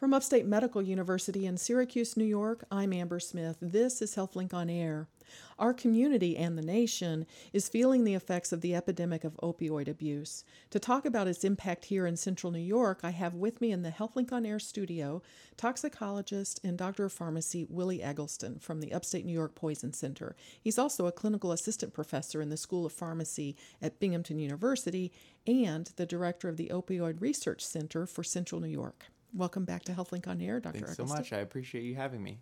From Upstate Medical University in Syracuse, New York, I'm Amber Smith. This is HealthLink on Air. Our community and the nation is feeling the effects of the epidemic of opioid abuse. To talk about its impact here in central New York, I have with me in the HealthLink on Air studio toxicologist and doctor of pharmacy Willie Eggleston from the Upstate New York Poison Center. He's also a clinical assistant professor in the School of Pharmacy at Binghamton University and the director of the Opioid Research Center for Central New York. Welcome back to HealthLink on Air, Dr. Thanks so much. I appreciate you having me.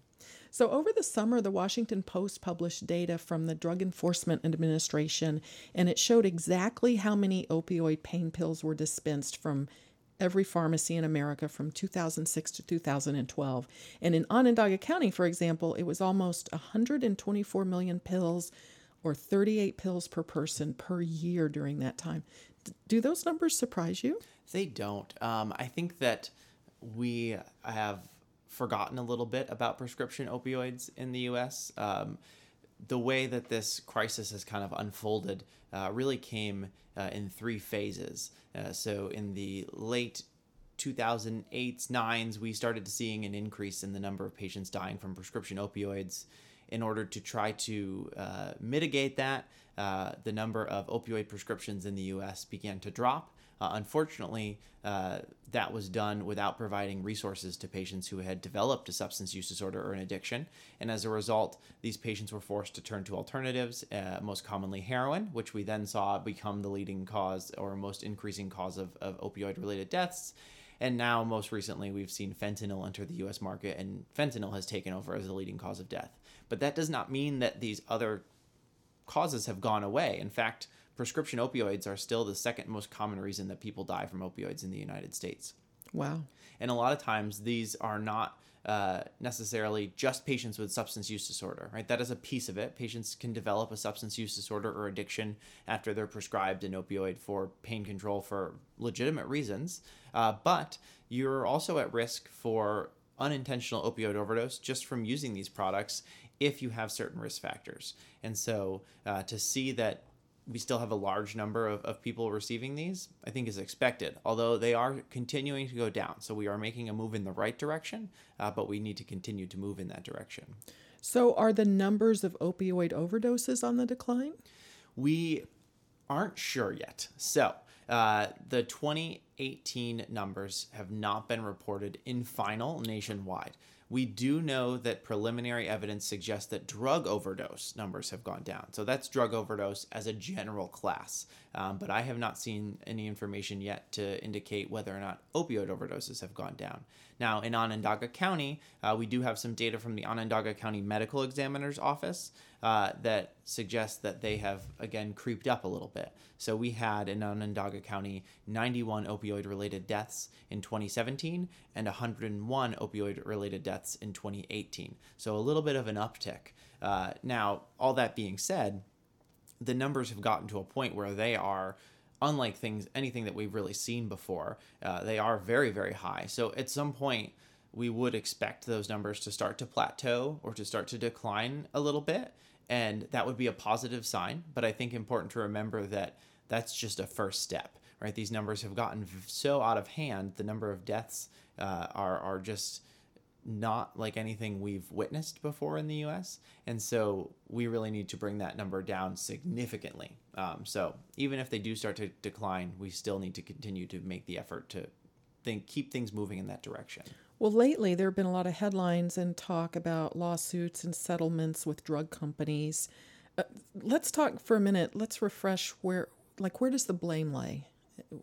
So, over the summer, the Washington Post published data from the Drug Enforcement Administration, and it showed exactly how many opioid pain pills were dispensed from every pharmacy in America from 2006 to 2012. And in Onondaga County, for example, it was almost 124 million pills or 38 pills per person per year during that time. D- do those numbers surprise you? They don't. Um, I think that we have forgotten a little bit about prescription opioids in the US. Um, the way that this crisis has kind of unfolded uh, really came uh, in three phases. Uh, so, in the late 2008s, 9s, we started to seeing an increase in the number of patients dying from prescription opioids. In order to try to uh, mitigate that, uh, the number of opioid prescriptions in the US began to drop. Uh, unfortunately, uh, that was done without providing resources to patients who had developed a substance use disorder or an addiction. And as a result, these patients were forced to turn to alternatives, uh, most commonly heroin, which we then saw become the leading cause or most increasing cause of, of opioid related deaths. And now, most recently, we've seen fentanyl enter the US market, and fentanyl has taken over as the leading cause of death. But that does not mean that these other causes have gone away. In fact, prescription opioids are still the second most common reason that people die from opioids in the United States. Wow. And a lot of times these are not uh, necessarily just patients with substance use disorder, right? That is a piece of it. Patients can develop a substance use disorder or addiction after they're prescribed an opioid for pain control for legitimate reasons. Uh, but you're also at risk for unintentional opioid overdose just from using these products if you have certain risk factors. And so uh, to see that we still have a large number of, of people receiving these, I think is expected, although they are continuing to go down. So we are making a move in the right direction, uh, but we need to continue to move in that direction. So, are the numbers of opioid overdoses on the decline? We aren't sure yet. So, uh, the 2018 numbers have not been reported in final nationwide. We do know that preliminary evidence suggests that drug overdose numbers have gone down. So that's drug overdose as a general class. Um, but I have not seen any information yet to indicate whether or not opioid overdoses have gone down. Now, in Onondaga County, uh, we do have some data from the Onondaga County Medical Examiner's Office uh, that suggests that they have, again, creeped up a little bit. So we had in Onondaga County 91 opioid related deaths in 2017 and 101 opioid related deaths in 2018. So a little bit of an uptick. Uh, now, all that being said, the numbers have gotten to a point where they are unlike things anything that we've really seen before. Uh, they are very very high. So at some point we would expect those numbers to start to plateau or to start to decline a little bit and that would be a positive sign but i think important to remember that that's just a first step right these numbers have gotten so out of hand the number of deaths uh, are, are just not like anything we've witnessed before in the US. And so we really need to bring that number down significantly. Um, so even if they do start to decline, we still need to continue to make the effort to think, keep things moving in that direction. Well, lately there have been a lot of headlines and talk about lawsuits and settlements with drug companies. Uh, let's talk for a minute. Let's refresh where, like, where does the blame lay?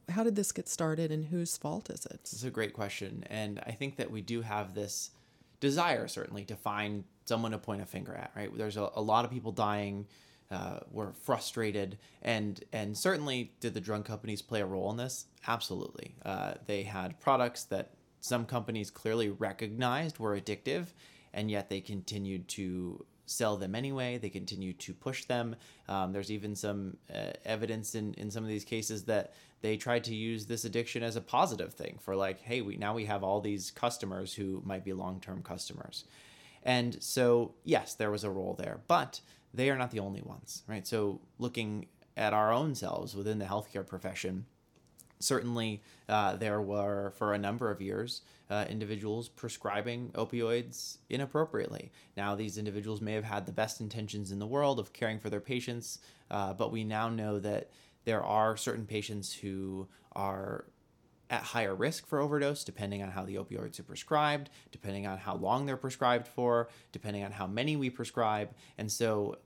How did this get started and whose fault is it? Is a great question. And I think that we do have this desire, certainly, to find someone to point a finger at, right? There's a, a lot of people dying. Uh, were frustrated, and and certainly did the drug companies play a role in this? Absolutely. Uh, they had products that some companies clearly recognized were addictive, and yet they continued to sell them anyway. They continue to push them. Um, there's even some uh, evidence in, in some of these cases that they tried to use this addiction as a positive thing for like, hey, we now we have all these customers who might be long-term customers. And so, yes, there was a role there, but they are not the only ones, right? So, looking at our own selves within the healthcare profession, certainly uh, there were for a number of years uh, individuals prescribing opioids inappropriately now these individuals may have had the best intentions in the world of caring for their patients uh, but we now know that there are certain patients who are at higher risk for overdose depending on how the opioids are prescribed, depending on how long they're prescribed for, depending on how many we prescribe. And so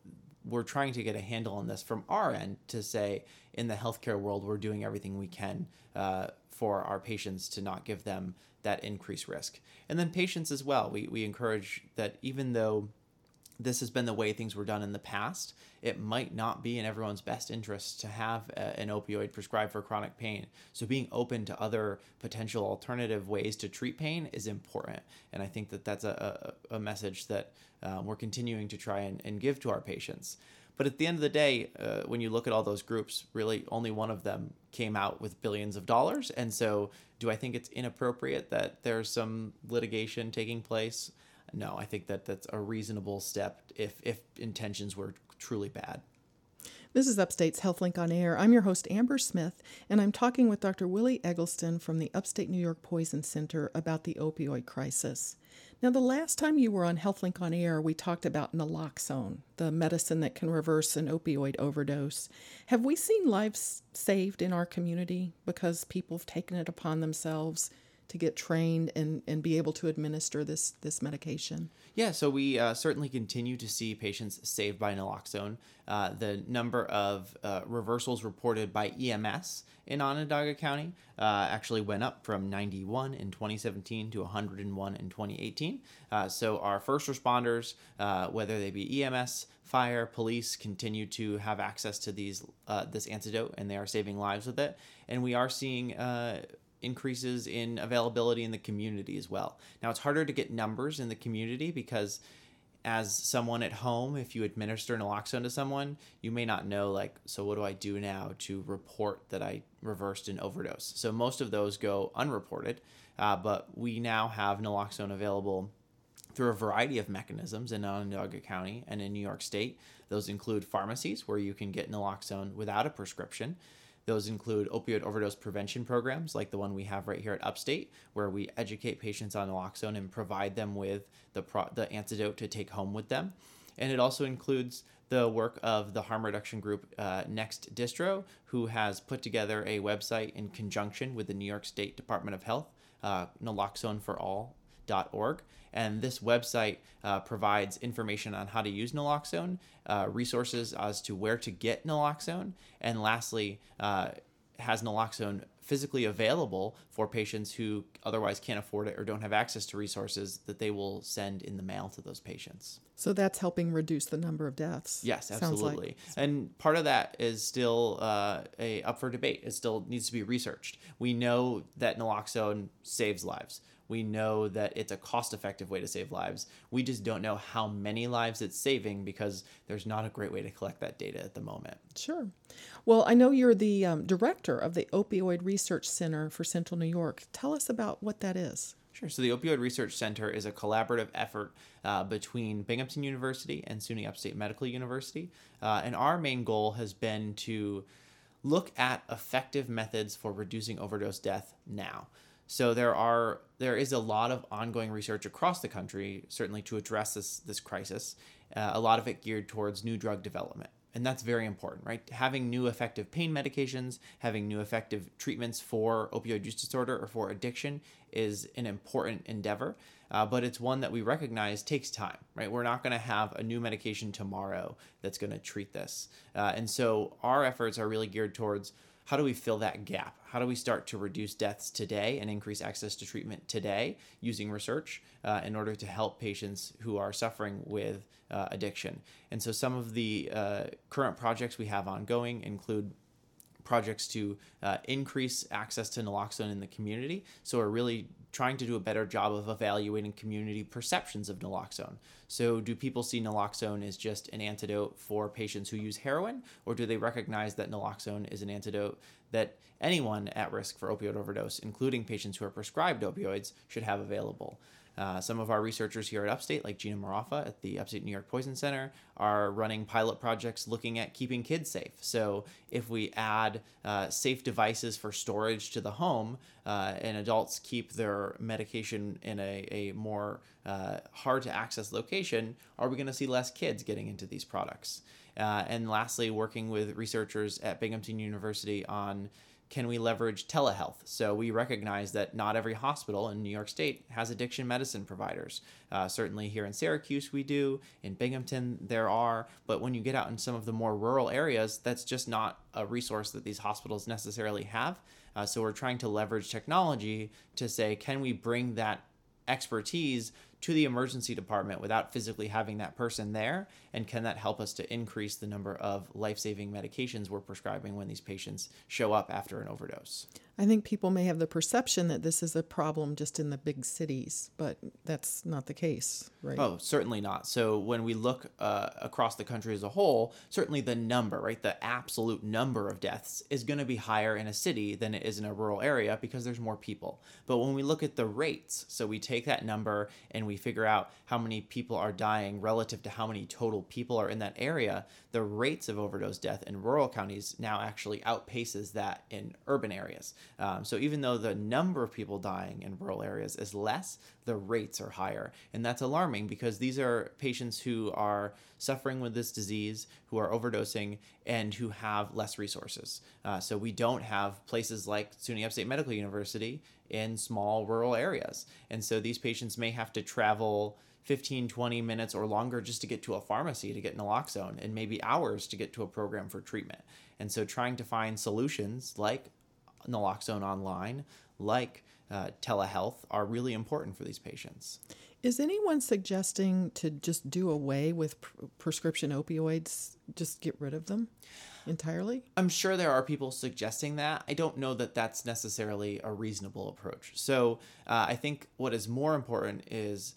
we're trying to get a handle on this from our end to say in the healthcare world, we're doing everything we can uh, for our patients to not give them that increased risk. And then patients as well. We, we encourage that even though this has been the way things were done in the past, it might not be in everyone's best interest to have a, an opioid prescribed for chronic pain. So, being open to other potential alternative ways to treat pain is important. And I think that that's a, a, a message that um, we're continuing to try and, and, give to our patients. But at the end of the day, uh, when you look at all those groups, really only one of them came out with billions of dollars. And so, do I think it's inappropriate that there's some litigation taking place? No, I think that that's a reasonable step if if intentions were truly bad. This is Upstate's HealthLink on Air. I'm your host, Amber Smith, and I'm talking with Dr. Willie Eggleston from the Upstate New York Poison Center about the opioid crisis. Now, the last time you were on HealthLink on Air, we talked about naloxone, the medicine that can reverse an opioid overdose. Have we seen lives saved in our community because people have taken it upon themselves to get trained and, and be able to administer this this medication? Yeah, so we uh, certainly continue to see patients saved by naloxone. Uh, the number of uh, reversals reported by EMS in Onondaga County uh, actually went up from 91 in 2017 to 101 in 2018. Uh, so our first responders, uh, whether they be EMS, fire, police, continue to have access to these this antidote, and they are saving lives with it. And we are seeing increases in availability in the community as well. Now, it's harder to get numbers in the community because as someone at home, if you administer naloxone to someone, you may not know, like, so what do I do now to report that I reversed an overdose? So most of those go unreported, uh, but we now have naloxone available through a variety of mechanisms in Onondaga County and in New York State. Those include pharmacies where you can get naloxone without a prescription. Those include opioid overdose prevention programs like the one we have right here at Upstate, where we educate patients on naloxone and provide them with the, pro- the antidote to take home with them. And it also includes the work of the harm reduction group uh, Next Distro, who has put together a website in conjunction with the New York State Department of Health, uh, naloxoneforall.org, and this website uh, provides information on how to use naloxone, uh, resources as to where to get naloxone, and lastly, uh, has naloxone physically available for patients who otherwise can't afford it or don't have access to resources that they will send in the mail to those patients. So that's helping reduce the number of deaths. Yes, absolutely. Like. And part of that is still uh, a up for debate. It still needs to be researched. We know that naloxone saves lives. We know that it's a cost effective way to save lives. We just don't know how many lives it's saving because there's not a great way to collect that data at the moment. Sure. Well, I know you're the um, director of the Opioid Research Center for Central New York. Tell us about what that is. Sure. So the Opioid Research Center is a collaborative effort uh, between Binghamton University and SUNY Upstate Medical University. Uh, and our main goal has been to look at effective methods for reducing overdose death now. So there are there is a lot of ongoing research across the country, certainly to address this this crisis. Uh, a lot of it geared towards new drug development, and that's very important, right? Having new effective pain medications, having new effective treatments for opioid use disorder or for addiction is an important endeavor. Uh, but it's one that we recognize takes time, right? We're not going to have a new medication tomorrow that's going to treat this, uh, and so our efforts are really geared towards how do we fill that gap? How do we start to reduce deaths today and increase access to treatment today using research uh, in order to help patients who are suffering with uh, addiction? And so some of the uh, current projects we have ongoing include projects to uh, increase access to naloxone in the community. So we're really trying to do a better job of evaluating community perceptions of naloxone. So, do people see naloxone as just an antidote for patients who use heroin, or do they recognize that naloxone is an antidote that anyone at risk for opioid overdose, including patients who are prescribed opioids, should have available. Uh, some of our researchers here at Upstate, like Jeanna Marraffa at the Upstate New York Poison Center, are running pilot projects looking at keeping kids safe. So, if we add uh, safe devices for storage to the home uh, and adults keep their medication in a, a more uh, hard to access location, are we going to see less kids getting into these products? Uh, and lastly, working with researchers at Binghamton University on can we leverage telehealth? So we recognize that not every hospital in New York State has addiction medicine providers. Uh, certainly here in Syracuse we do, in Binghamton there are, but when you get out in some of the more rural areas, that's just not a resource that these hospitals necessarily have. Uh, so we're trying to leverage technology to say, can we bring that expertise to the emergency department without physically having that person there? And can that help us to increase the number of life saving medications we're prescribing when these patients show up after an overdose? I think people may have the perception that this is a problem just in the big cities, but that's not the case, right? Oh, certainly not. So when we look uh, across the country as a whole, certainly the number, right, the absolute number of deaths is going to be higher in a city than it is in a rural area because there's more people. But when we look at the rates, so we take that number and we figure out how many people are dying relative to how many total people are in that area, the rates of overdose death in rural counties now actually outpaces that in urban areas. Um, so even though the number of people dying in rural areas is less, the rates are higher. And that's alarming because these are patients who are suffering with this disease, who are overdosing, and who have less resources. Uh, so we don't have places like SUNY Upstate Medical University in small rural areas. And so these patients may have to travel 15, 20 minutes or longer just to get to a pharmacy to get naloxone and maybe hours to get to a program for treatment. And so trying to find solutions like naloxone online, like uh, telehealth, are really important for these patients. Is anyone suggesting to just do away with pr- prescription opioids, just get rid of them entirely? I'm sure there are people suggesting that. I don't know that that's necessarily a reasonable approach. So uh, I think what is more important is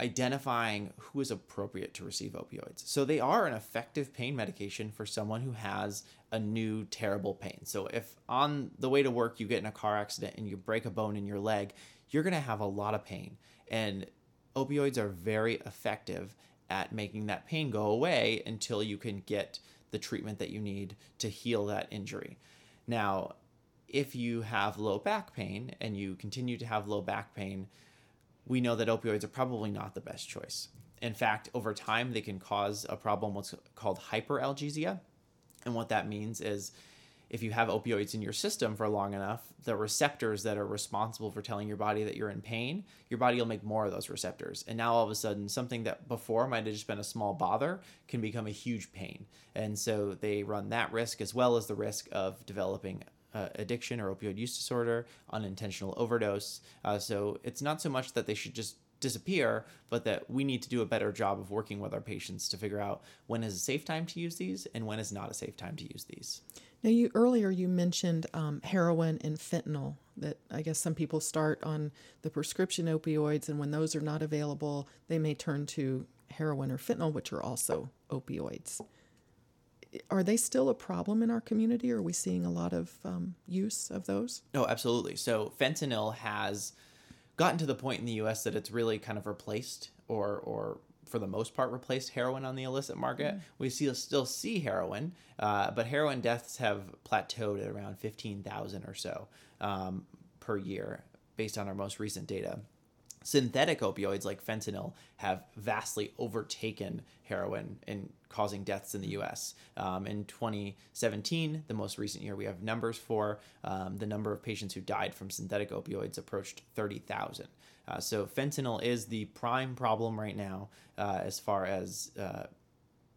identifying who is appropriate to receive opioids. So they are an effective pain medication for someone who has a new terrible pain. So if on the way to work you get in a car accident and you break a bone in your leg, you're going to have a lot of pain. And opioids are very effective at making that pain go away until you can get the treatment that you need to heal that injury. Now, if you have low back pain and you continue to have low back pain, we know that opioids are probably not the best choice. In fact, over time, they can cause a problem what's called hyperalgesia. And what that means is if you have opioids in your system for long enough, the receptors that are responsible for telling your body that you're in pain, your body will make more of those receptors. And now all of a sudden, something that before might have just been a small bother can become a huge pain. And so they run that risk as well as the risk of developing uh, addiction or opioid use disorder, unintentional overdose. Uh, so it's not so much that they should just disappear, but that we need to do a better job of working with our patients to figure out when is a safe time to use these and when is not a safe time to use these. Now, you earlier you mentioned um, heroin and fentanyl. That I guess some people start on the prescription opioids, and when those are not available, they may turn to heroin or fentanyl, which are also opioids are they still a problem in our community? Are we seeing a lot of um, use of those? No, absolutely. So fentanyl has gotten to the point in the U.S. that it's really kind of replaced, or or for the most part, replaced heroin on the illicit market. Mm. We see, still see heroin, uh, but heroin deaths have plateaued at around fifteen thousand or so um, per year, based on our most recent data synthetic opioids like fentanyl have vastly overtaken heroin in causing deaths in the US. Um, in 2017, the most recent year we have numbers for, um, the number of patients who died from synthetic opioids approached 30,000. Uh, so fentanyl is the prime problem right now uh, as far as uh,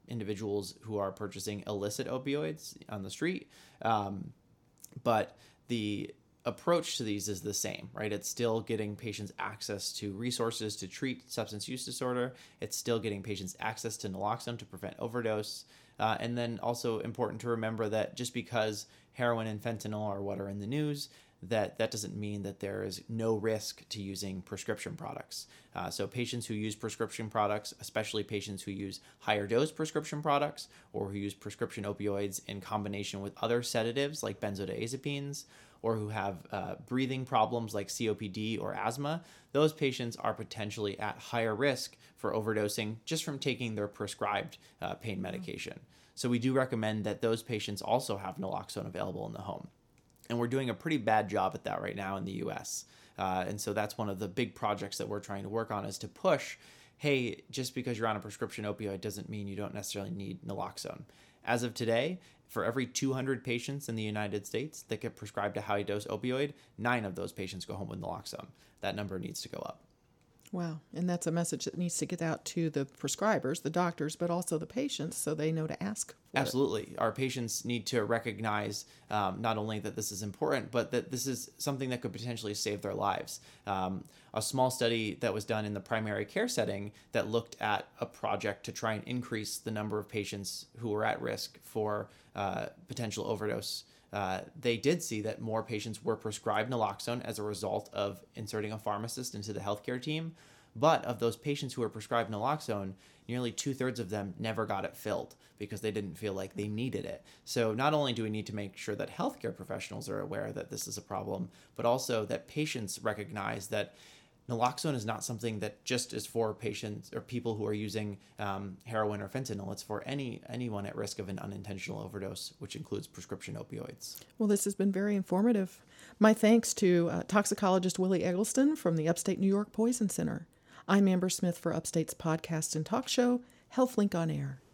individuals who are purchasing illicit opioids on the street. Um, but the approach to these is the same, right? It's still getting patients access to resources to treat substance use disorder. It's still getting patients access to naloxone to prevent overdose. Uh, and then also important to remember that just because heroin and fentanyl are what are in the news, that that doesn't mean that there is no risk to using prescription products. Uh, so patients who use prescription products, especially patients who use higher dose prescription products or who use prescription opioids in combination with other sedatives like benzodiazepines or who have uh, breathing problems like COPD or asthma, those patients are potentially at higher risk for overdosing just from taking their prescribed uh, pain medication. So we do recommend that those patients also have naloxone available in the home. And we're doing a pretty bad job at that right now in the US. Uh, and so that's one of the big projects that we're trying to work on is to push hey, just because you're on a prescription opioid doesn't mean you don't necessarily need naloxone. As of today, for every 200 patients in the United States that get prescribed a high dose opioid, nine of those patients go home with naloxone. That number needs to go up. Wow. And that's a message that needs to get out to the prescribers, the doctors, but also the patients so they know to ask. Absolutely. It. Our patients need to recognize um, not only that this is important, but that this is something that could potentially save their lives. Um, a small study that was done in the primary care setting that looked at a project to try and increase the number of patients who were at risk for uh, potential overdose. Uh, they did see that more patients were prescribed naloxone as a result of inserting a pharmacist into the healthcare team. But of those patients who were prescribed naloxone, nearly two thirds of them never got it filled because they didn't feel like they needed it. So, not only do we need to make sure that healthcare professionals are aware that this is a problem, but also that patients recognize that naloxone is not something that just is for patients or people who are using um, heroin or fentanyl. It's for any anyone at risk of an unintentional overdose, which includes prescription opioids. Well, this has been very informative. My thanks to uh, toxicologist Willie Eggleston from the Upstate New York Poison Center. I'm Amber Smith for Upstate's podcast and talk show, HealthLink on Air.